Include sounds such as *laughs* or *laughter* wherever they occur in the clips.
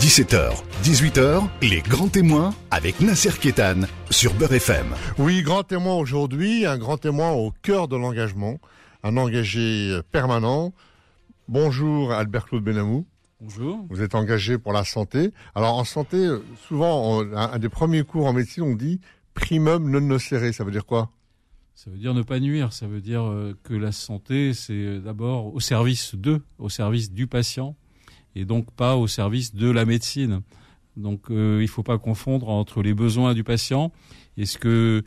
17h, 18h, les grands témoins avec Nasser Kétan sur Beurre FM. Oui, grand témoin aujourd'hui, un grand témoin au cœur de l'engagement, un engagé permanent. Bonjour Albert Claude Benamou. Bonjour. Vous êtes engagé pour la santé. Alors en santé, souvent, un, des premiers cours en médecine, on dit primum non nocere. Ça veut dire quoi? Ça veut dire ne pas nuire. Ça veut dire euh, que la santé, c'est d'abord au service d'eux, au service du patient et donc pas au service de la médecine. Donc euh, il ne faut pas confondre entre les besoins du patient et ce que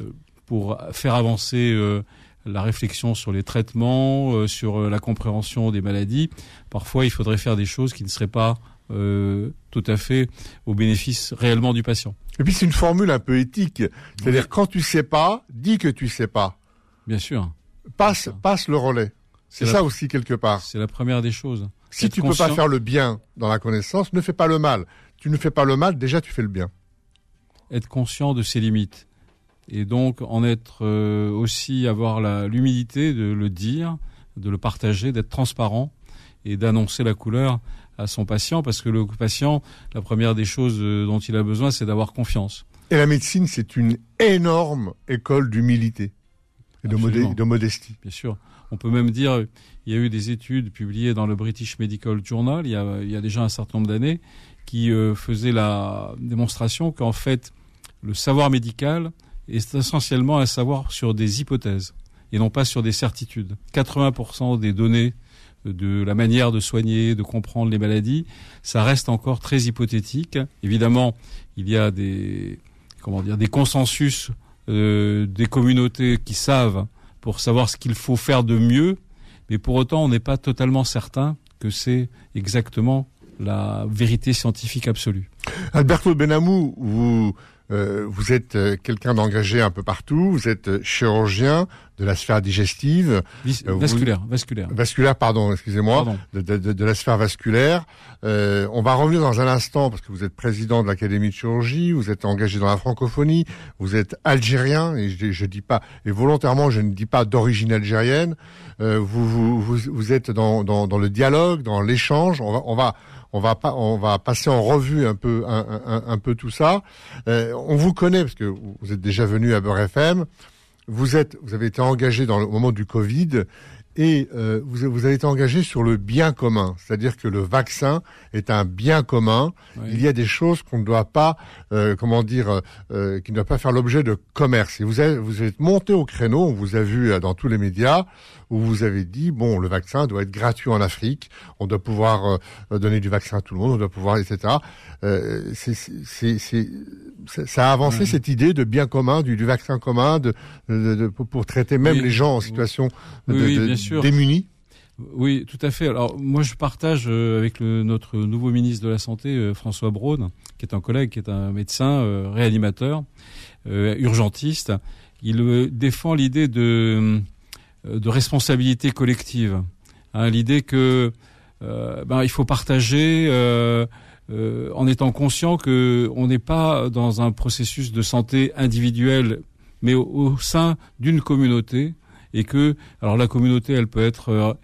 euh, pour faire avancer euh, la réflexion sur les traitements, sur la compréhension des maladies, parfois il faudrait faire des choses qui ne seraient pas tout à fait au bénéfice réellement du patient. Et puis c'est une formule un peu éthique, c'est-à-dire quand tu sais pas, dis que tu sais pas. Bien sûr. Passe, passe le relais. C'est ça aussi quelque part. C'est la première des choses. Si tu ne peux pas faire le bien dans la connaissance, ne fais pas le mal. Tu ne fais pas le mal, déjà tu fais le bien. Être conscient de ses limites. Et donc en être euh, aussi, avoir l'humilité de le dire, de le partager, d'être transparent et d'annoncer la couleur à son patient, parce que le patient, la première des choses euh, dont il a besoin, c'est d'avoir confiance. Et la médecine, c'est une énorme école d'humilité et de modestie. Bien sûr. On peut même dire, il y a eu des études publiées dans le British Medical Journal il y a, déjà un certain nombre d'années qui euh, faisaient la démonstration qu'en fait, le savoir médical est essentiellement un savoir sur des hypothèses et non pas sur des certitudes. 80% des données de la manière de soigner, de comprendre les maladies, ça reste encore très hypothétique. Évidemment, il y a des comment dire des consensus euh, des communautés qui savent pour savoir ce qu'il faut faire de mieux, mais pour autant, on n'est pas totalement certain que c'est exactement la vérité scientifique absolue. Alberto Benamou, vous euh, vous êtes euh, quelqu'un d'engagé un peu partout. Vous êtes euh, chirurgien de la sphère digestive. vasculaire, vasculaire. Vasculaire, pardon, excusez-moi. De, de, de, la sphère vasculaire. Euh, on va revenir dans un instant parce que vous êtes président de l'Académie de chirurgie. Vous êtes engagé dans la francophonie. Vous êtes algérien et je, je dis pas et volontairement je ne dis pas d'origine algérienne. Euh, vous, vous, vous, vous, êtes dans, dans, dans le dialogue, dans l'échange. On va on va on va pas, on va passer en revue un peu, un, un, peu tout ça. Euh, on vous connaît parce que vous êtes déjà venu à Beurre FM. Vous êtes, vous avez été engagé dans le moment du Covid et euh, vous, vous, avez été engagé sur le bien commun, c'est-à-dire que le vaccin est un bien commun. Il y a des choses qu'on ne doit pas, euh, comment dire, euh, qui ne doivent pas faire l'objet de commerce. Et vous, avez, vous êtes monté au créneau, on vous a vu euh, dans tous les médias, où vous avez dit bon, le vaccin doit être gratuit en Afrique, on doit pouvoir euh, donner du vaccin à tout le monde, on doit pouvoir, etc. Euh, c'est, c'est, c'est, ça a avancé cette idée de bien commun, du, du vaccin commun, de, de, de pour, traiter même les gens en situation de, démunis. Oui, tout à fait. Alors moi, je partage euh, avec le, notre nouveau ministre de la Santé, François Braun, qui est un collègue, qui est un médecin réanimateur, urgentiste. Il défend l'idée de euh, de responsabilité collective. Hein, L'idée que euh, ben, il faut partager euh, euh, en étant conscient que on n'est pas dans un processus de santé individuelle, mais au, sein d'une communauté et que alors la communauté elle peut être euh,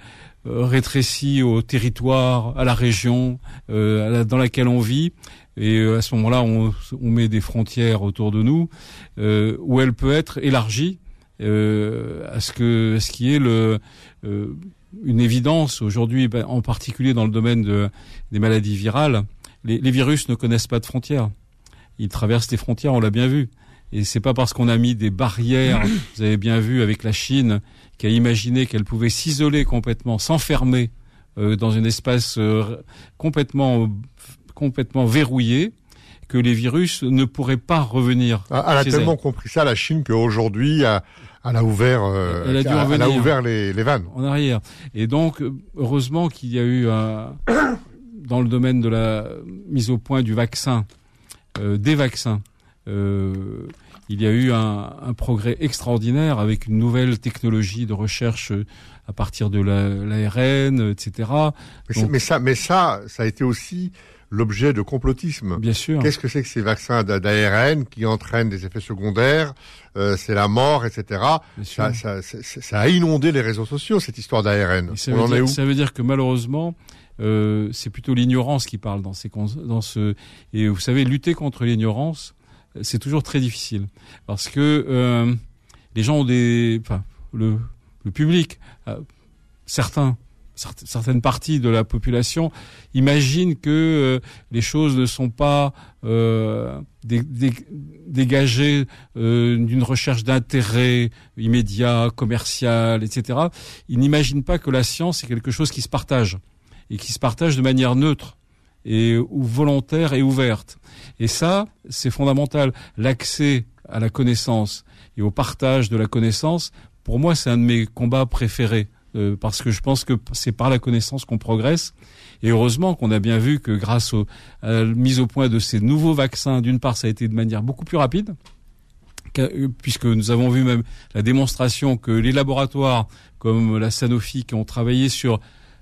rétrécie au territoire, à la région euh, dans laquelle on vit, et à ce moment-là, on, on, met des frontières autour de nous, euh, où elle peut être élargie euh, à ce que ce qui est le euh, une évidence aujourd'hui, ben, en particulier dans le domaine de, des maladies virales, les, les, virus ne connaissent pas de frontières. Ils traversent les frontières, on l'a bien vu. Et c'est pas parce qu'on a mis des barrières, *coughs* vous avez bien vu avec la Chine, qui a imaginé qu'elle pouvait s'isoler complètement, s'enfermer euh, dans un espace euh, complètement complètement verrouillé, que les virus ne pourraient pas revenir. Ah, elle a tellement compris ça, la Chine, qu'aujourd'hui, elle a ouvert, euh, elle a, ouvert les, les, vannes. En arrière. Et donc, heureusement qu'il y a eu un, *coughs* dans le domaine de la mise au point du vaccin, euh, des vaccins, euh, il y a eu un, un, progrès extraordinaire avec une nouvelle technologie de recherche à partir de l'ARN, etc. Mais, mais, ça, mais ça, ça a été aussi l'objet de complotisme. Bien sûr. Qu'est-ce que c'est que ces vaccins d'ARN qui entraînent des effets secondaires euh, C'est la mort, etc. Ça, ça, ça, a inondé les réseaux sociaux cette histoire d'ARN. Ça, ça veut dire que malheureusement, euh, c'est plutôt l'ignorance qui parle dans, ces, dans ce. Et vous savez, lutter contre l'ignorance, c'est toujours très difficile parce que euh, les gens ont des, enfin, le, le public, euh, certains certaines parties de la population imaginent que euh, les choses ne sont pas euh, dégagées euh, d'une recherche d'intérêt immédiat, commercial, etc. Ils n'imaginent pas que la science est quelque chose qui se partage et qui se partage de manière neutre et ou volontaire et ouverte. Et ça, c'est fondamental. L'accès à la connaissance et au partage de la connaissance, pour moi, c'est un de mes combats préférés euh, parce que je pense que c'est par la connaissance qu'on progresse. Et heureusement qu'on a bien vu que grâce à la mise au point de ces nouveaux vaccins, d'une part, ça a été de manière beaucoup plus rapide, euh, puisque nous avons vu même la démonstration que les laboratoires comme la Sanofi qui ont travaillé sur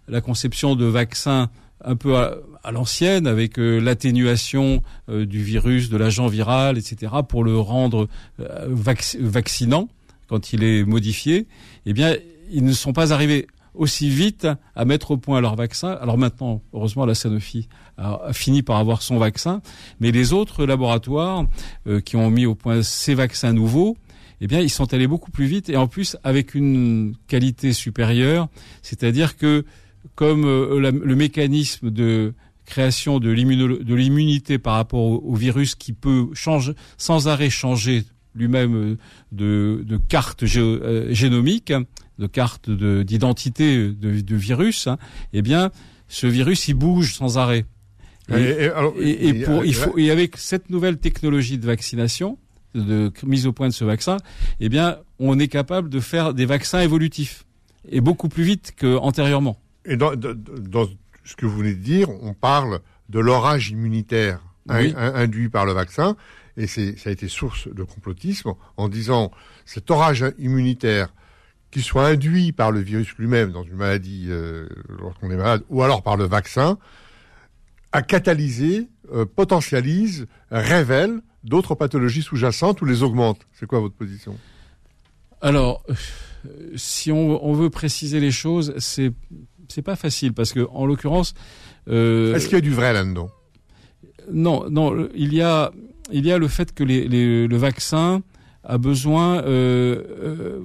la conception de vaccins un peu à, l'ancienne, avec euh, l'atténuation du virus, de l'agent viral, etc., pour le rendre vaccinant quand il est modifié, eh bien, ils ne sont pas arrivés aussi vite à mettre au point leur vaccin. Alors maintenant, heureusement, la Sanofi a, fini par avoir son vaccin, mais les autres laboratoires euh, qui ont mis au point ces vaccins nouveaux, eh bien, ils sont allés beaucoup plus vite et en plus avec une qualité supérieure, c'est-à-dire que comme euh, le mécanisme de création de l'immunité par rapport au, virus qui peut changer, sans arrêt changer lui-même euh, de carte génomique, de carte d'identité de, de, virus, hein, eh bien, ce virus, il bouge sans arrêt. Et, pour, il faut, et avec cette nouvelle technologie de vaccination, de mise au point de ce vaccin, eh bien, on est capable de faire des vaccins évolutifs et beaucoup plus vite qu'antérieurement. Et dans, dans, ce que vous venez de dire, on parle de l'orage immunitaire induit par le vaccin, et ça a été source de complotisme en disant cet orage immunitaire qu'il soit induit par le virus lui-même dans une maladie euh, lorsqu'on est malade, ou alors par le vaccin, a catalysé, euh, potentialise, révèle d'autres pathologies sous-jacentes ou les augmente. C'est quoi votre position? Alors, euh, si on, veut préciser les choses, c'est c'est pas facile parce que en l'occurrence, est-ce qu'il y a du vrai là-dedans? Non, non, il y a il y a le fait que les, les, le vaccin a besoin, euh, euh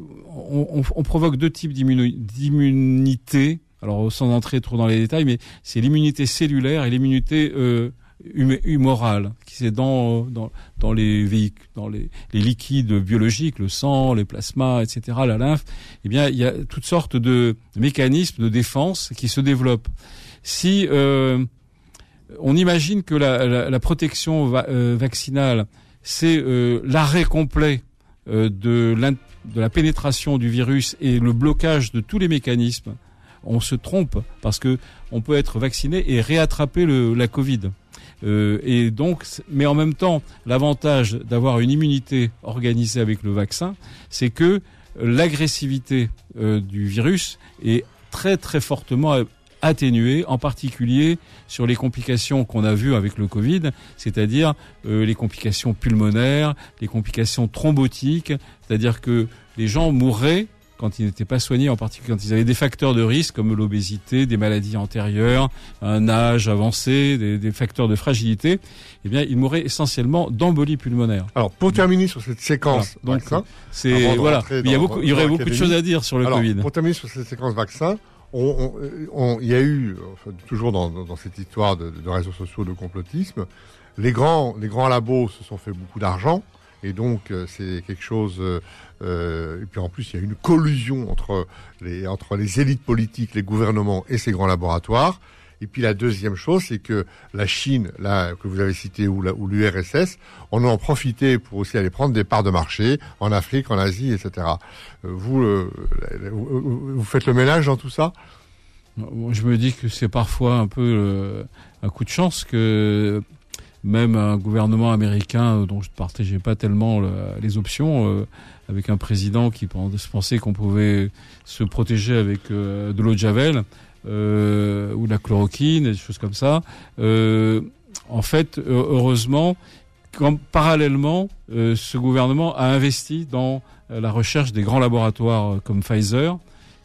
on, provoque deux types d'immunité. Alors sans entrer trop dans les détails, mais c'est l'immunité cellulaire et l'immunité euh, humorale, qui c'est dans, dans, dans les véhicules, dans les, liquides biologiques, le sang, les plasmas, etc., la lymphe. Eh bien, il y a toutes sortes de mécanismes de défense qui se développent. Si on imagine que la, protection vaccinale, c'est l'arrêt complet de, de la pénétration du virus et le blocage de tous les mécanismes, on se trompe parce que on peut être vacciné et réattraper le, la Covid. Euh, et donc, mais en même temps, l'avantage d'avoir une immunité organisée avec le vaccin, c'est que l'agressivité euh, du virus est très très fortement atténuée, en particulier sur les complications qu'on a vues avec le Covid, c'est-à-dire euh, les complications pulmonaires, les complications thrombotiques, c'est-à-dire que les gens mourraient quand ils n'étaient pas soignés, en particulier quand ils avaient des facteurs de risque comme l'obésité, des maladies antérieures, un âge avancé, des, facteurs de fragilité, eh bien, ils mourraient essentiellement d'embolie pulmonaire. Alors, pour terminer sur cette séquence donc c'est voilà, il y, a beaucoup, il y aurait beaucoup de choses à dire sur le Covid. Pour terminer sur cette séquence vaccin, il y a eu, toujours dans, cette histoire de, réseaux sociaux de complotisme, les grands, les grands labos se sont fait beaucoup d'argent. Et donc, euh, c'est quelque chose. Euh, euh, et puis en plus, il y a une collusion entre les, entre les élites politiques, les gouvernements et ces grands laboratoires. Et puis la deuxième chose, c'est que la Chine, là que vous avez cité, ou l'URSS, on en profité pour aussi aller prendre des parts de marché en Afrique, en Asie, etc. Euh, vous, euh, vous faites le ménage dans tout ça? Je me dis que c'est parfois un peu euh, un coup de chance que même un gouvernement américain dont je ne partageais pas tellement les options, avec un président qui pensait qu'on pouvait se protéger avec de l'eau de javel, ou la chloroquine, des choses comme ça. en fait, heureusement, quand, parallèlement, ce gouvernement a investi dans la recherche des grands laboratoires comme Pfizer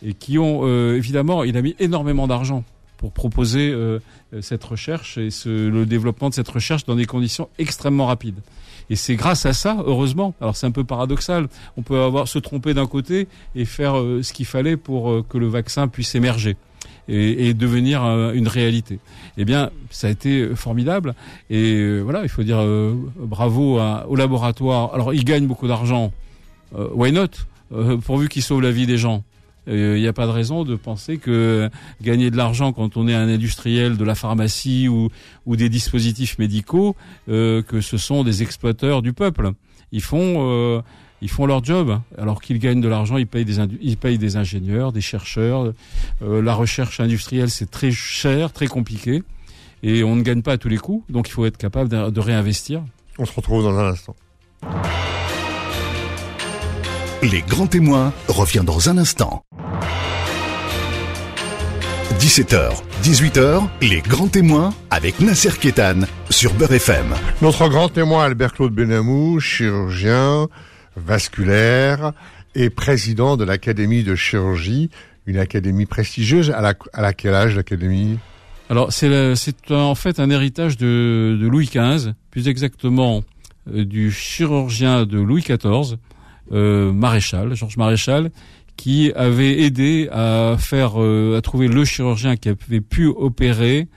et qui ont évidemment, il a mis énormément d'argent pour proposer euh, cette recherche et ce, le développement de cette recherche dans des conditions extrêmement rapides. Et c'est grâce à ça, heureusement. Alors c'est un peu paradoxal. On peut avoir se tromper d'un côté et faire euh, ce qu'il fallait pour euh, que le vaccin puisse émerger et, et devenir une réalité. Eh bien, ça a été formidable. Et voilà, il faut dire bravo à, au laboratoire. Alors, ils gagnent beaucoup d'argent. why not Pourvu qu'ils sauvent la vie des gens il euh, n'y a pas de raison de penser que gagner de l'argent quand on est un industriel de la pharmacie ou, des dispositifs médicaux, euh, que ce sont des exploiteurs du peuple. Ils font euh, ils font leur job. Alors qu'ils gagnent de l'argent, ils payent des ils payent des ingénieurs, des chercheurs. la recherche industrielle c'est très cher, très compliqué, et on ne gagne pas à tous les coups. Donc il faut être capable de, de réinvestir. On se retrouve dans un instant. Les grands témoins revient dans un instant. 17h, 18h, les grands témoins avec Nasser Kétan sur Beurre FM. Notre grand témoin Albert-Claude Benamou, chirurgien vasculaire et président de l'Académie de chirurgie, une académie prestigieuse. À, la, à quel âge l'académie? Alors c'est en fait un héritage de, Louis XV, plus exactement euh, du chirurgien de Louis XIV, euh, Maréchal, Georges Maréchal, qui avait aidé à faire, euh, à trouver le chirurgien qui avait pu opérer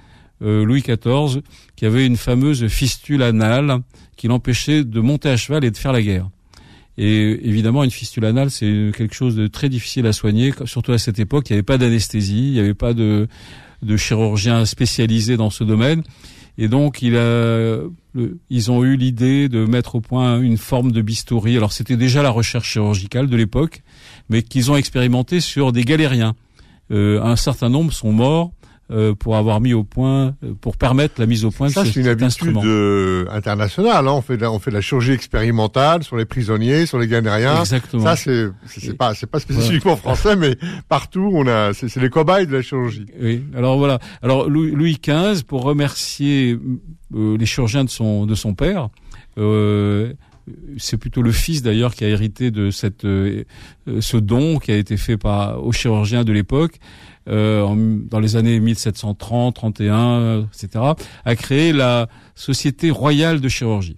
euh, Louis XIV, qui avait une fameuse fistule anale qui l'empêchait de monter à cheval et de faire la guerre. Et évidemment, une fistule anale, c'est quelque chose de très difficile à soigner, surtout à cette époque. Il n'y avait pas d'anesthésie, il n'y avait pas de, de chirurgien spécialisé dans ce domaine. Et donc, il a, ils ont eu l'idée de mettre au point une forme de bistouri. Alors, c'était déjà la recherche chirurgicale de l'époque, mais qu'ils ont expérimenté sur des galériens. Euh, un certain nombre sont morts euh, pour avoir mis au point, euh, pour permettre la mise au point de ça, c'est une habitude internationale. Hein. On fait de, on fait de la chirurgie expérimentale sur les prisonniers, sur les galériens. Exactement. Ça, c'est c'est pas c'est pas spécifiquement français, mais partout on a c'est les cobayes de la chirurgie. Oui. Alors voilà. Alors Louis, Louis XV pour remercier les chirurgiens de son de son père. Euh, c'est plutôt le fils d'ailleurs qui a hérité de cette euh, ce don qui a été fait par aux chirurgiens de l'époque euh, dans les années 1730, 31, etc. a créé la Société royale de chirurgie.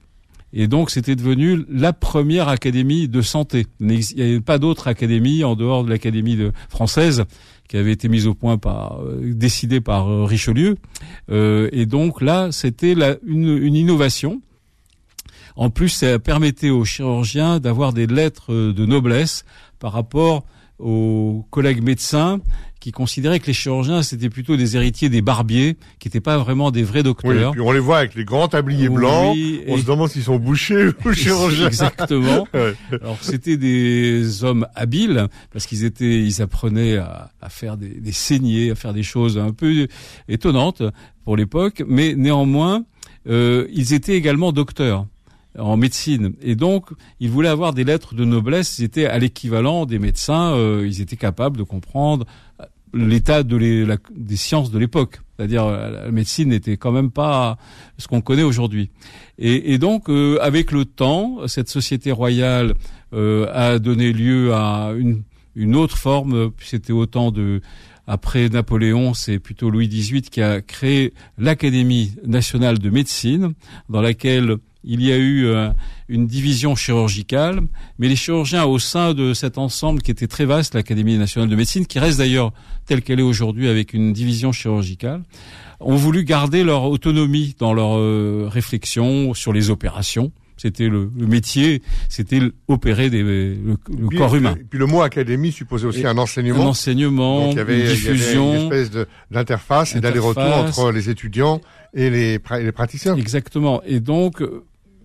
Et donc, c'était devenu la première académie de santé. Il n'y avait pas d'autre académie en dehors de l'académie française qui avait été mise au point par, euh, décidée par Richelieu. et donc là, c'était une, une innovation en plus, ça permettait aux chirurgiens d'avoir des lettres de noblesse par rapport aux collègues médecins qui considéraient que les chirurgiens c'était plutôt des héritiers des barbiers, qui n'étaient pas vraiment des vrais docteurs. Oui, et puis on les voit avec les grands tabliers blancs. on se demande s'ils sont bouchés *laughs* ou chirurgiens. Exactement. *laughs* Alors c'était des hommes habiles parce qu'ils étaient, ils apprenaient à, faire des, des saignées, à faire des choses un peu étonnantes pour l'époque, mais néanmoins euh, ils étaient également docteurs en médecine. Et donc, ils voulaient avoir des lettres de noblesse. Ils étaient à l'équivalent des médecins. Euh, ils étaient capables de comprendre l'état de des sciences de l'époque. C'est-à-dire, euh, la médecine n'était quand même pas ce qu'on connaît aujourd'hui. Et, donc, euh, avec le temps, cette société royale a donné lieu à une, une autre forme. C'était autant de après Napoléon, c'est plutôt Louis XVIII qui a créé l'Académie nationale de médecine, dans laquelle il y a eu euh, une division chirurgicale, mais les chirurgiens au sein de cet ensemble qui était très vaste, l'Académie nationale de médecine, qui reste d'ailleurs telle qu'elle est aujourd'hui avec une division chirurgicale, ont voulu garder leur autonomie dans leur euh, réflexion sur les opérations. C'était le, métier, c'était opérer des, le, corps humain. Et puis le mot académie supposait aussi un enseignement. Un enseignement, Donc, il y avait, une diffusion, une espèce d'interface et d'aller-retour entre les étudiants et les, les praticiens. Exactement. Et donc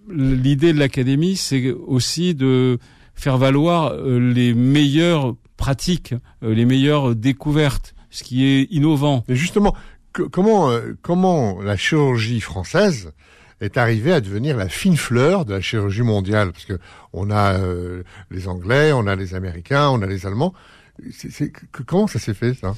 l'idée de l'académie, c'est aussi de faire valoir euh, les meilleures pratiques, euh, les meilleures découvertes, ce qui est innovant. Et justement, comment euh, comment la chirurgie française est arrivée à devenir la fine fleur de la chirurgie mondiale? Parce que on a les Anglais, on a les Américains, on a les Allemands. Comment ça s'est fait ça?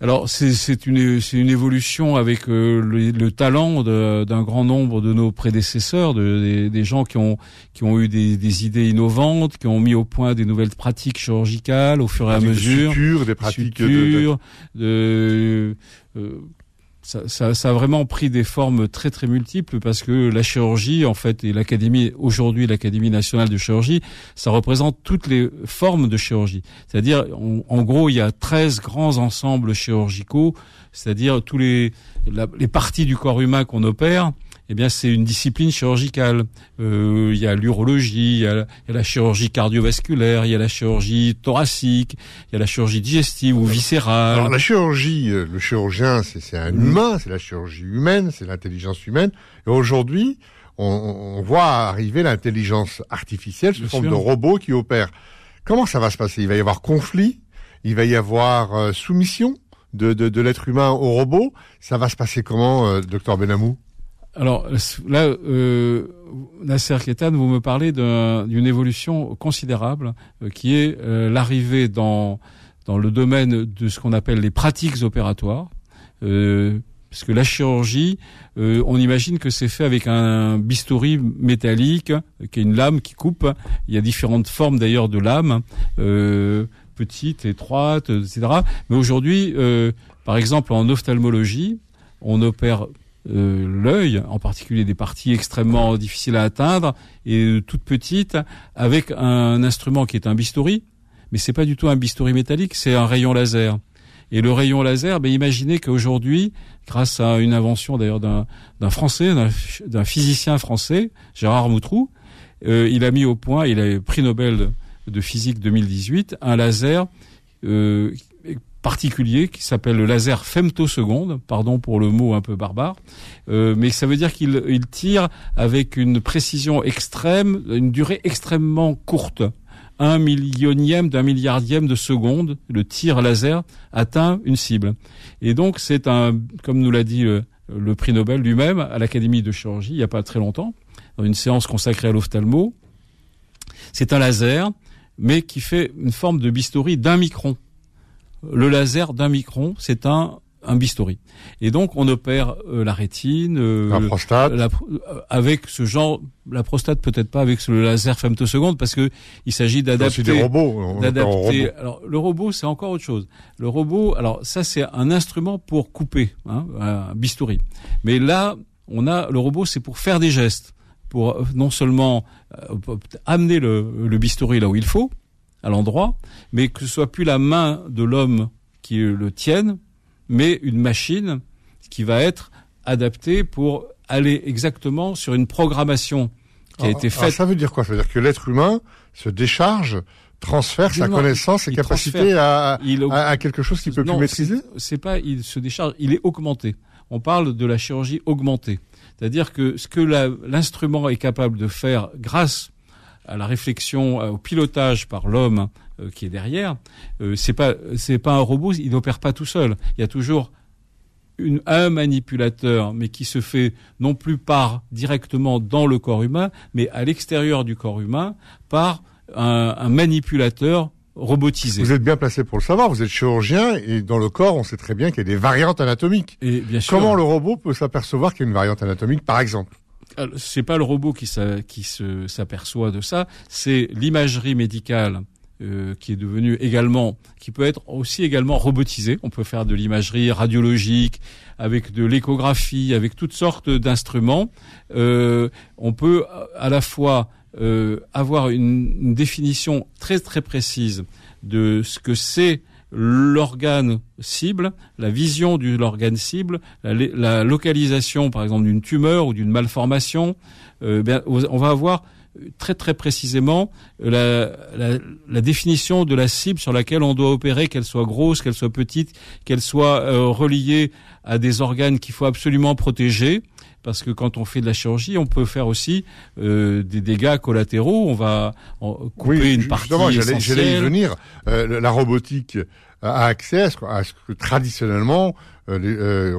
Alors c'est une c'est une évolution avec euh, le, talent d'un grand nombre de nos prédécesseurs, de, des, gens qui ont qui ont eu des, des, idées innovantes, qui ont mis au point des nouvelles pratiques chirurgicales au fur et à mesure, des pratiques de, de, euh, ça, a vraiment pris des formes très très multiples parce que la chirurgie, en fait, et l'académie aujourd'hui, l'académie nationale de chirurgie, ça représente toutes les formes de chirurgie. C'est-à-dire, en gros, il y a 13 grands ensembles chirurgicaux, c'est-à-dire tous les les parties du corps humain qu'on opère eh bien c'est une discipline chirurgicale. Euh, il y a l'urologie, il y a, la chirurgie cardiovasculaire, il y a la chirurgie thoracique, il y a la chirurgie digestive ou viscérale. Alors la chirurgie, euh, le chirurgien, c'est un humain, c'est la chirurgie humaine, c'est l'intelligence humaine. Et aujourd'hui, on, on, voit arriver l'intelligence artificielle sous forme de robots qui opèrent. Comment ça va se passer? Il va y avoir conflit, il va y avoir euh, soumission de, de, de l'être humain au robot. Ça va se passer comment, docteur Benamou? Alors là, euh, Nasser Ketan, vous me parlez d'une évolution considérable euh, qui est euh, l'arrivée dans dans le domaine de ce qu'on appelle les pratiques opératoires. Euh, parce que la chirurgie, euh, on imagine que c'est fait avec un bistouri métallique, qui est une lame qui coupe. Il y a différentes formes d'ailleurs de lames, euh, petites, étroites, etc. Mais aujourd'hui, par exemple en ophtalmologie, on opère euh, l'œil, en particulier des parties extrêmement difficiles à atteindre et toutes petites, avec un instrument qui est un bistouri, mais c'est pas du tout un bistouri métallique, c'est un rayon laser. Et le rayon laser, ben imaginez qu'aujourd'hui, grâce à une invention d'ailleurs d'un français, d'un physicien français, Gérard Moutrou, euh, il a mis au point, il a eu prix Nobel de physique 2018, un laser euh, particulier qui s'appelle le laser femtoseconde, pardon pour le mot un peu barbare, euh, mais ça veut dire qu'il il tire avec une précision extrême, une durée extrêmement courte. Un millionième d'un milliardième de seconde, le tir laser atteint une cible. Et donc c'est un, comme nous l'a dit le, le prix Nobel lui-même à l'Académie de chirurgie il n'y a pas très longtemps, dans une séance consacrée à l'ophtalmo, c'est un laser, mais qui fait une forme de bistouri d'un micron le laser d'un micron, c'est un un bistouri. Et donc on opère euh, la rétine, euh, la prostate, euh, avec ce genre, la prostate peut-être pas avec le laser femtoseconde parce que il s'agit d'adapter. des robots. D'adapter. Alors le robot c'est encore autre chose. Le robot, alors ça c'est un instrument pour couper, hein, un bistouri. Mais là on a le robot c'est pour faire des gestes, pour non seulement amener le, le bistouri là où il faut, à l'endroit, mais que ce soit plus la main de l'homme qui le tienne, mais une machine qui va être adaptée pour aller exactement sur une programmation qui a été faite. ça veut dire quoi? Ça veut dire que l'être humain se décharge, transfère sa connaissance, ses capacités à, à, quelque chose qu'il peut plus maîtriser? C'est pas il se décharge, il est augmenté. On parle de la chirurgie augmentée, c'est-à-dire que ce que l'instrument est capable de faire grâce à la réflexion, au pilotage par l'homme euh, qui est derrière, euh, c'est pas c'est pas un robot, il n'opère pas tout seul. Il y a toujours une, un manipulateur, mais qui se fait non plus par directement dans le corps humain, mais à l'extérieur du corps humain par un, un manipulateur robotisé. Vous êtes bien placé pour le savoir. Vous êtes chirurgien et dans le corps, on sait très bien qu'il y a des variantes anatomiques. Et bien sûr. Comment le robot peut s'apercevoir qu'il y a une variante anatomique, par exemple? C'est pas le robot qui, s'aperçoit de ça, c'est l'imagerie médicale euh, qui est devenue également, qui peut être aussi également robotisée. On peut faire de l'imagerie radiologique, avec de l'échographie, avec toutes sortes d'instruments. Euh, on peut à la fois euh, avoir une, définition très très précise de ce que c'est l'organe cible, la vision de l'organe cible, la, localisation par exemple d'une tumeur ou d'une malformation, euh, on va avoir très très précisément la, la, définition de la cible sur laquelle on doit opérer, qu'elle soit grosse, qu'elle soit petite, qu'elle soit euh, reliée à des organes qu'il faut absolument protéger parce que quand on fait de la chirurgie, on peut faire aussi euh, des dégâts collatéraux. On va couper une partie essentielle. J'allais y venir. Euh, la robotique a accès à ce, que traditionnellement euh,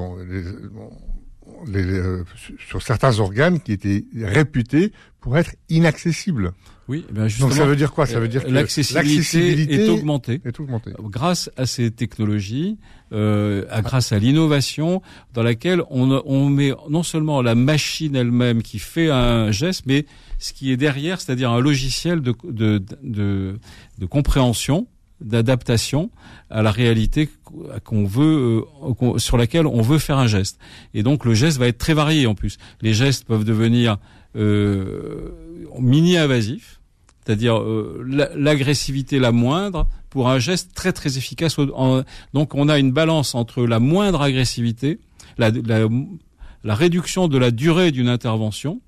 les, sur certains organes qui étaient réputés pour être inaccessibles. Oui, eh ben donc ça veut dire quoi? Ça veut dire que l'accessibilité est augmentée, est augmentée. Grâce à ces technologies, euh, à, grâce à l'innovation dans laquelle on, on met non seulement la machine elle-même qui fait un geste, mais ce qui est derrière, c'est-à-dire un logiciel de, de, de, de compréhension d'adaptation à la réalité qu'on veut euh, sur laquelle on veut faire un geste. Et donc le geste va être très varié en plus. Les gestes peuvent devenir euh, mini invasifs c'est-à-dire euh, l'agressivité la moindre pour un geste très très efficace. donc on a une balance entre la moindre agressivité, la, la, réduction de la durée d'une intervention,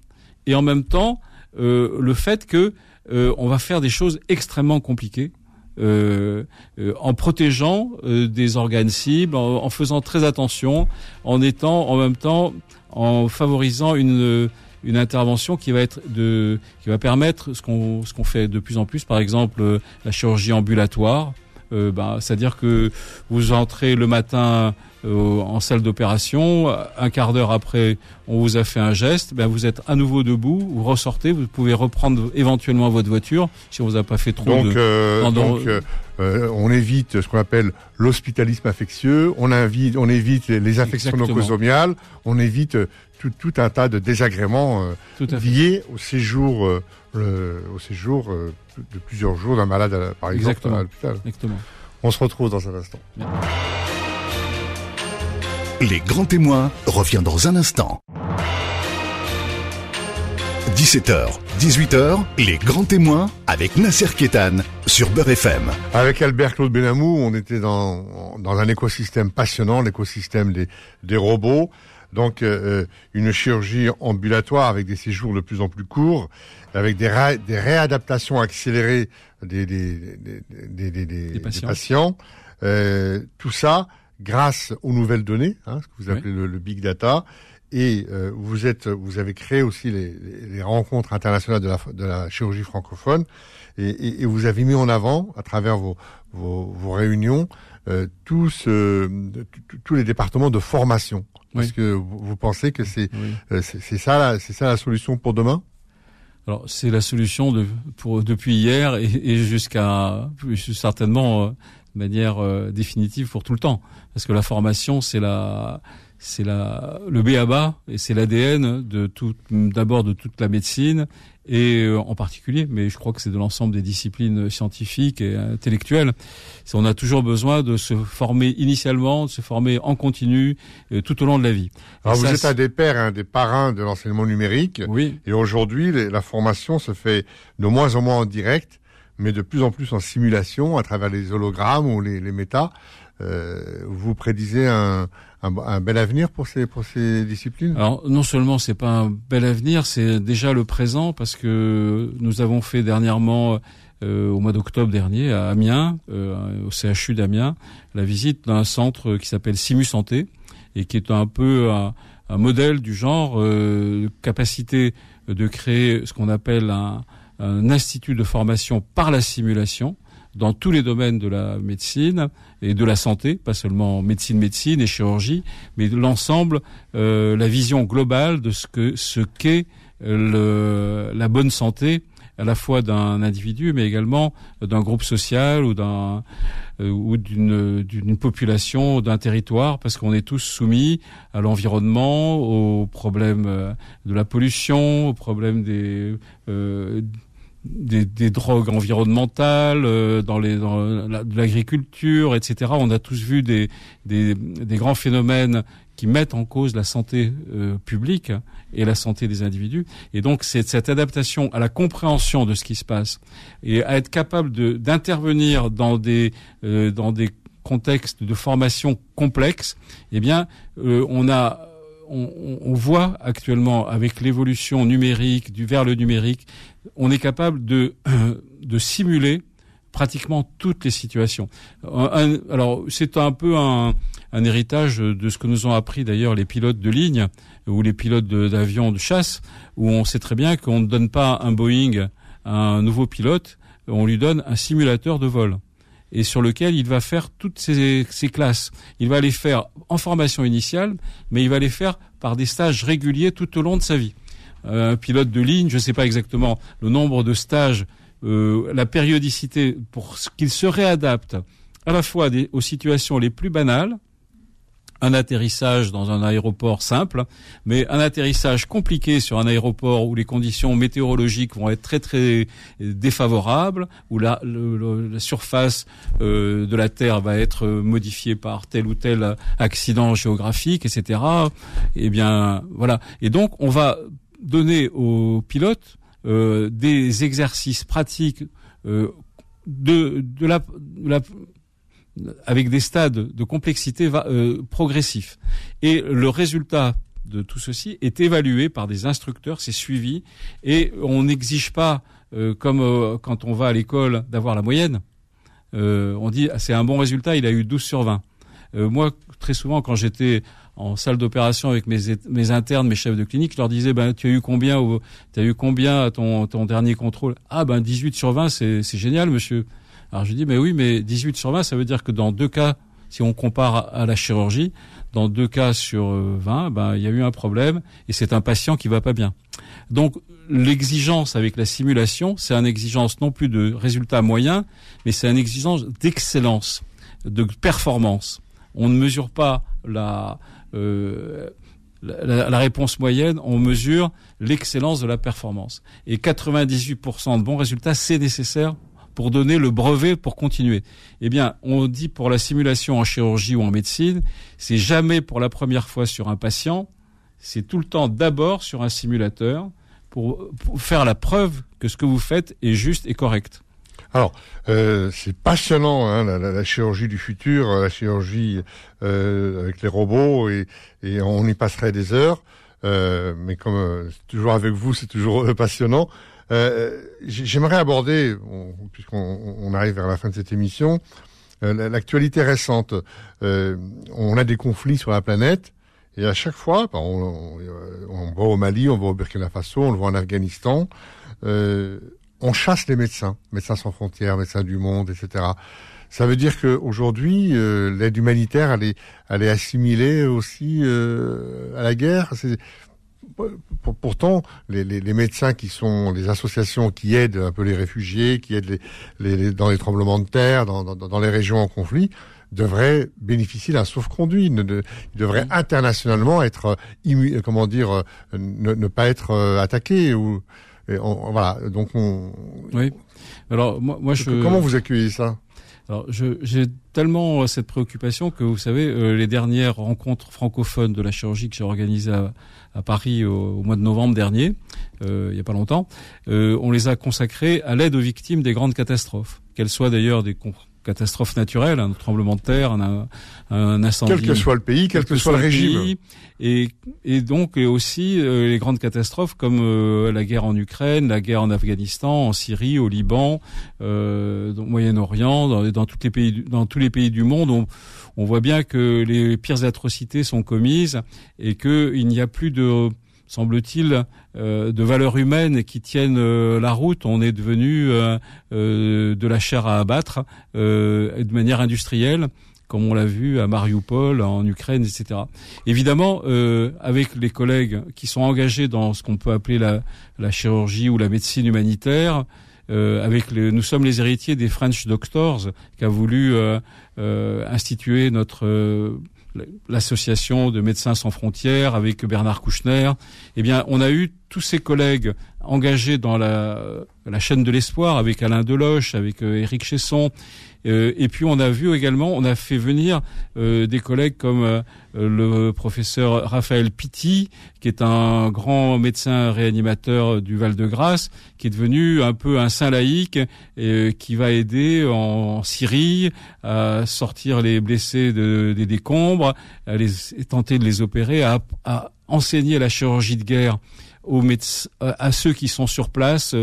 et en même temps euh, le fait que euh, on va faire des choses extrêmement compliquées. en protégeant des organes cibles, en, en, faisant très attention, en étant en même temps en favorisant une une intervention qui va être de, qui va permettre ce qu'on ce qu'on fait de plus en plus, par exemple euh, la chirurgie ambulatoire. Euh, bah, c'est-à-dire que vous entrez le matin euh, en salle d'opération, un quart d'heure après, on vous a fait un geste, ben vous êtes à nouveau debout, vous ressortez, vous pouvez reprendre éventuellement votre voiture si on vous a pas fait trop donc, de. donc, on évite ce qu'on appelle l'hospitalisme infectieux, on, invite, on évite les, infections nosocomiales, on évite tout, un tas de désagréments euh, liés au séjour, euh, au séjour euh, de plusieurs jours d'un malade, par exemple, à l'hôpital. Exactement. On se retrouve dans un instant. Les grands témoins revient dans un instant. 17h, 18h, les grands témoins avec Nasser Kétan sur Beurre FM. Avec Albert Claude Benamou, on était dans, dans un écosystème passionnant, l'écosystème des, des robots. Donc euh, euh, une chirurgie ambulatoire avec des séjours de plus en plus courts, avec des, des réadaptations accélérées des, des, des, des patients. Euh, tout ça grâce aux nouvelles données, hein, ce que vous appelez le, big data. Et euh, vous êtes, vous avez créé aussi les, les rencontres internationales de la, de la chirurgie francophone, et, et, et, vous avez mis en avant, à travers vos, vos, vos réunions, euh, tous, euh, tous les départements de formation. Est-ce que vous, pensez que c'est euh, c'est ça c'est ça la solution pour demain? Alors c'est la solution de, pour depuis hier et, et jusqu'à certainement euh, de manière définitive pour tout le temps. Parce que la formation c'est la c'est la le B à bas et c'est l'ADN de tout d'abord de toute la médecine et euh, en particulier, mais je crois que c'est de l'ensemble des disciplines scientifiques et intellectuelles. On a toujours besoin de se former initialement, de se former en continu euh, tout au long de la vie. Alors vous êtes un des pères, un des parrains de l'enseignement numérique. Oui. Et aujourd'hui, la formation se fait de moins en moins en direct, mais de plus en plus en simulation à travers les hologrammes ou les, les méta. Euh, vous prédisez un, un, bel avenir pour ces pour ces disciplines? Alors non seulement c'est pas un bel avenir, c'est déjà le présent parce que nous avons fait dernièrement euh, au mois d'octobre dernier à Amiens, euh, au CHU d'Amiens, la visite d'un centre qui s'appelle Simu Santé et qui est un peu un, modèle du genre euh, capacité de créer ce qu'on appelle un institut de formation par la simulation dans tous les domaines de la médecine et de la santé, pas seulement médecine, médecine et chirurgie, mais l'ensemble, euh, la vision globale de ce que ce qu'est euh, la bonne santé à la fois d'un individu, mais également d'un groupe social ou d'un euh, ou d'une d'une population, d'un territoire, parce qu'on est tous soumis à l'environnement, aux problèmes de la pollution, aux problèmes des des, des, drogues environnementales, euh, dans, les, dans l'agriculture, etc. On a tous vu des, des, des, grands phénomènes qui mettent en cause la santé euh, publique et la santé des individus. Et donc, c'est cette adaptation à la compréhension de ce qui se passe et à être capable de, d'intervenir dans des, euh, dans des contextes de formation complexes, eh bien, on a on, voit actuellement avec l'évolution numérique, du vers le numérique, on est capable de, *clears throat* de simuler pratiquement toutes les situations. alors c'est un peu un, un, héritage de ce que nous ont appris d'ailleurs les pilotes de ligne ou les pilotes d'avions de, chasse, où on sait très bien qu'on ne donne pas un Boeing à un nouveau pilote, on lui donne un simulateur de vol. et sur lequel il va faire toutes ces, classes. Il va les faire en formation initiale, mais il va les faire par des stages réguliers tout au long de sa vie. Euh, un pilote de ligne, je ne sais pas exactement le nombre de stages, euh, la périodicité pour qu'il se réadapte à la fois aux situations les plus banales, un atterrissage dans un aéroport simple, mais un atterrissage compliqué sur un aéroport où les conditions météorologiques vont être très très défavorables, où la, surface euh, de la Terre va être modifiée par tel ou tel accident géographique, etc. Eh bien, voilà. Et donc, on va donner aux pilotes euh, des exercices pratiques euh, de, de la avec des stades de complexité euh, progressifs. Et le résultat de tout ceci est évalué par des instructeurs, c'est suivi, et on n'exige pas, euh, comme euh, quand on va à l'école, d'avoir la moyenne. on dit c'est un bon résultat, il a eu 12 sur 20. moi, très souvent, quand j'étais en salle d'opération avec mes, mes internes, mes chefs de clinique, je leur disais ben tu as eu combien tu as eu combien à ton, ton dernier contrôle? Ah ben 18 sur 20, c'est génial monsieur. Alors je dis, mais oui, mais 18 sur 20, ça veut dire que dans deux cas, si on compare à la chirurgie, dans deux cas sur 20, ben, il y a eu un problème et c'est un patient qui va pas bien. Donc l'exigence avec la simulation, c'est une exigence non plus de résultats moyens, mais c'est une exigence d'excellence, de performance. On ne mesure pas la, euh, la, la, réponse moyenne, on mesure l'excellence de la performance. Et 98% de bons résultats, c'est nécessaire pour donner le brevet pour continuer. Eh bien, on dit pour la simulation en chirurgie ou en médecine, c'est jamais pour la première fois sur un patient, c'est tout le temps d'abord sur un simulateur pour, faire la preuve que ce que vous faites est juste et correct. Alors, euh, c'est passionnant, hein, la, chirurgie du futur, la chirurgie euh, avec les robots, et, on y passerait des heures. Euh, mais comme euh, toujours avec vous, c'est toujours euh, passionnant. Euh, j'aimerais aborder, puisqu'on arrive vers la fin de cette émission, euh, l'actualité récente. Euh, on a des conflits sur la planète. Et à chaque fois, bah, on, on, va au Mali, on va au Burkina Faso, on le voit en Afghanistan, on chasse les médecins, médecins sans frontières, médecins du monde, etc. Ça veut dire qu'aujourd'hui, l'aide humanitaire, elle est assimilée aussi à la guerre? Pourtant, les, médecins qui sont les associations qui aident un peu les réfugiés, qui aident les, dans les tremblements de terre, dans, les régions en conflit, devraient bénéficier d'un sauf-conduit. ils devraient internationalement être, euh, comment dire, euh, ne, pas être euh, attaqués ou voilà. Donc on. Oui. Alors moi, moi je. Comment vous accueillez ça? Alors, j'ai tellement cette préoccupation que vous savez, les dernières rencontres francophones de la chirurgie que j'ai organisées à, Paris au, mois de novembre dernier, euh, il n'y a pas longtemps, euh, on les a consacrés à l'aide aux victimes des grandes catastrophes, qu'elles soient d'ailleurs des catastrophes naturelles, un tremblement de terre, un, un incendie. Quel que soit le pays, quel, que, soit, le régime. et, et donc aussi euh, les grandes catastrophes comme euh, la guerre en Ukraine, la guerre en Afghanistan, en Syrie, au Liban, euh, au Moyen-Orient, dans, dans, tous les pays, dans tous les pays du monde. On, on voit bien que les pires atrocités sont commises et qu'il n'y a plus de semble-t-il, euh, de valeurs humaines qui tiennent euh, la route. On est devenu euh, de la chair à abattre de manière industrielle comme on l'a vu à Mariupol, en Ukraine, etc. Évidemment, avec les collègues qui sont engagés dans ce qu'on peut appeler la, la, chirurgie ou la médecine humanitaire, avec les, nous sommes les héritiers des French Doctors qu'a voulu instituer notre l'association de médecins sans frontières avec Bernard Kouchner. Eh bien, on a eu tous ces collègues engagés dans la, la chaîne de l'espoir avec Alain Deloche, avec euh, Éric Chesson, et puis on a vu également, on a fait venir euh, des collègues comme euh, le professeur Raphaël Pitti, qui est un grand médecin réanimateur du Val-de-Grâce, qui est devenu un peu un saint laïque et qui va aider en, Syrie à sortir les blessés des décombres, à les, tenter de les opérer, à, à enseigner la chirurgie de guerre aux médecins, à ceux qui sont sur place.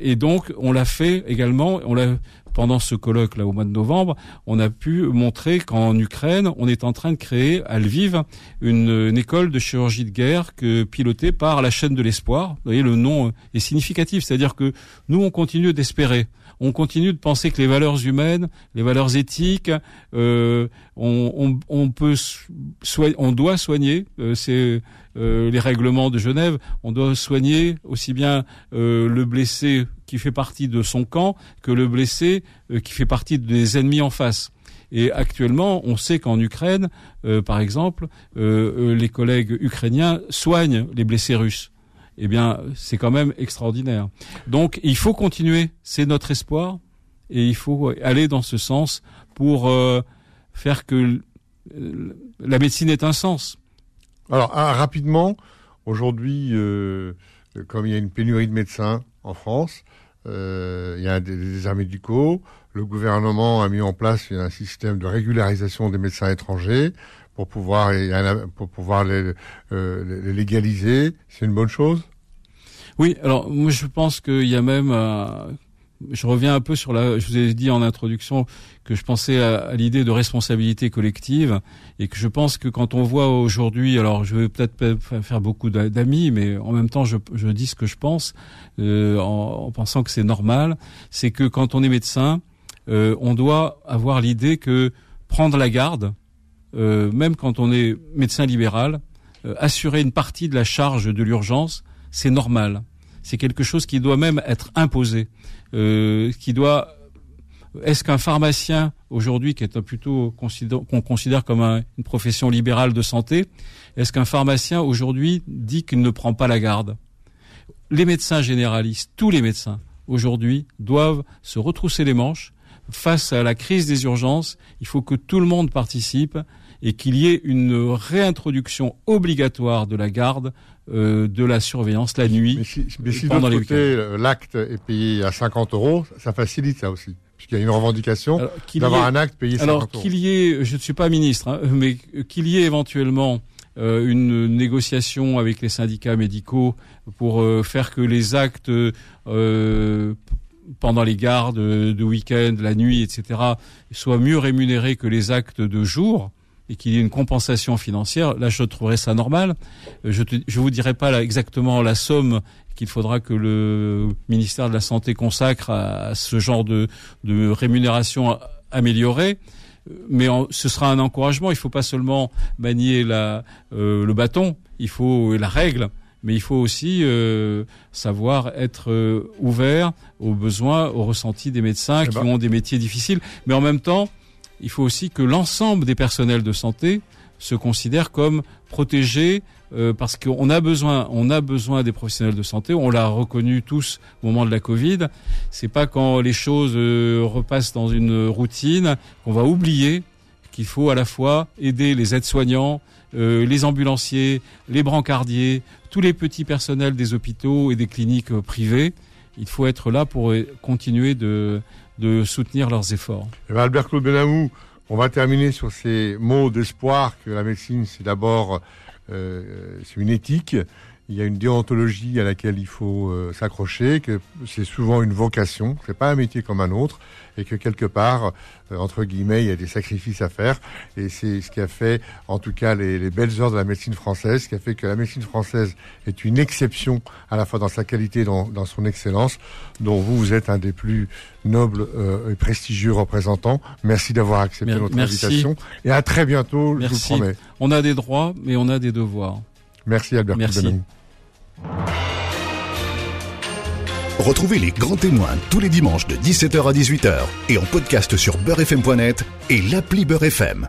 et donc, on l'a fait également. On l'a pendant ce colloque là au mois de novembre, on a pu montrer qu'en Ukraine, on est en train de créer à Lviv une, école de chirurgie de guerre que pilotée par la chaîne de l'espoir. Vous voyez, le nom est significatif, c'est-à-dire que nous on continue d'espérer on continue de penser que les valeurs humaines, les valeurs éthiques, euh, on, on, peut on doit soigner. Euh, c'est euh, les règlements de Genève. On doit soigner aussi bien le blessé qui fait partie de son camp que le blessé qui fait partie des ennemis en face. Et actuellement, on sait qu'en Ukraine, par exemple, les collègues ukrainiens soignent les blessés russes eh bien, c'est quand même extraordinaire. Donc, il faut continuer, c'est notre espoir, et il faut aller dans ce sens pour euh, faire que la médecine ait un sens. Alors, rapidement, aujourd'hui, euh, comme il y a une pénurie de médecins en France, euh, il y a des déserts médicaux, le gouvernement a mis en place un système de régularisation des médecins étrangers pour pouvoir pour pouvoir les, euh, les légaliser. C'est une bonne chose? Oui, alors moi je pense qu'il y a même euh, je reviens un peu sur la. Je vous ai dit en introduction que je pensais à, l'idée de responsabilité collective et que je pense que quand on voit aujourd'hui, alors je vais peut-être faire beaucoup d'amis, mais en même temps je, dis ce que je pense euh, en, en, pensant que c'est normal, c'est que quand on est médecin, euh, on doit avoir l'idée que prendre la garde, euh, même quand on est médecin libéral, euh, assurer une partie de la charge de l'urgence, c'est normal. C'est quelque chose qui doit même être imposé, qui doit. Est-ce qu'un pharmacien aujourd'hui, qui est plutôt qu'on considère comme une profession libérale de santé, est-ce qu'un pharmacien aujourd'hui dit qu'il ne prend pas la garde? Les médecins généralistes, tous les médecins aujourd'hui doivent se retrousser les manches face à la crise des urgences. Il faut que tout le monde participe et qu'il y ait une réintroduction obligatoire de la garde, euh, de la surveillance la nuit. Mais si, mais si pendant côté, euh, l'acte est payé à 50 euros, ça facilite ça aussi. Puisqu'il y a une revendication d'avoir un acte payé 50 euros. Alors qu'il y ait, je ne suis pas ministre, hein, mais qu'il y ait éventuellement euh, une négociation avec les syndicats médicaux pour euh, faire que les actes pendant les gardes de week-end, la nuit, etc., soient mieux rémunérés que les actes de jour et qu'il y ait une compensation financière, là je trouverais ça normal. Euh, je ne vous dirai pas exactement la somme qu'il faudra que le ministère de la Santé consacre à, ce genre de, de rémunération améliorée mais ce sera un encouragement. Il ne faut pas seulement manier la, euh, le bâton, il faut la règle, mais il faut aussi euh, savoir être euh, ouvert aux besoins, aux ressentis des médecins eh qui ben. ont des métiers difficiles. Mais en même temps, il faut aussi que l'ensemble des personnels de santé se considèrent comme protégés euh, parce qu'on a besoin, on a besoin des professionnels de santé. On l'a reconnu tous au moment de la Covid. C'est pas quand les choses euh, repassent dans une routine qu'on va oublier qu'il faut à la fois aider les aides-soignants, euh, les ambulanciers, les brancardiers, tous les petits personnels des hôpitaux et des cliniques privées. Il faut être là pour continuer de de soutenir leurs efforts. Eh ben, Albert Claude Benamou, on va terminer sur ces mots d'espoir que la médecine, c'est d'abord euh, c'est une éthique, il y a une déontologie à laquelle il faut euh, s'accrocher, que c'est souvent une vocation, c'est pas un métier comme un autre, et que quelque part, euh, entre guillemets, il y a des sacrifices à faire, et c'est ce qui a fait, en tout cas, les, les, belles heures de la médecine française, ce qui a fait que la médecine française est une exception à la fois dans sa qualité et dans, dans son excellence, dont vous, vous êtes un des plus nobles euh, et prestigieux représentants. Merci d'avoir accepté notre invitation, et à très bientôt, je vous promets. On a des droits, mais on a des devoirs. Merci Albert Merci. Retrouvez les grands témoins tous les dimanches de 17h à 18h et en podcast sur beurrefm.net et l'appli Beurrefm.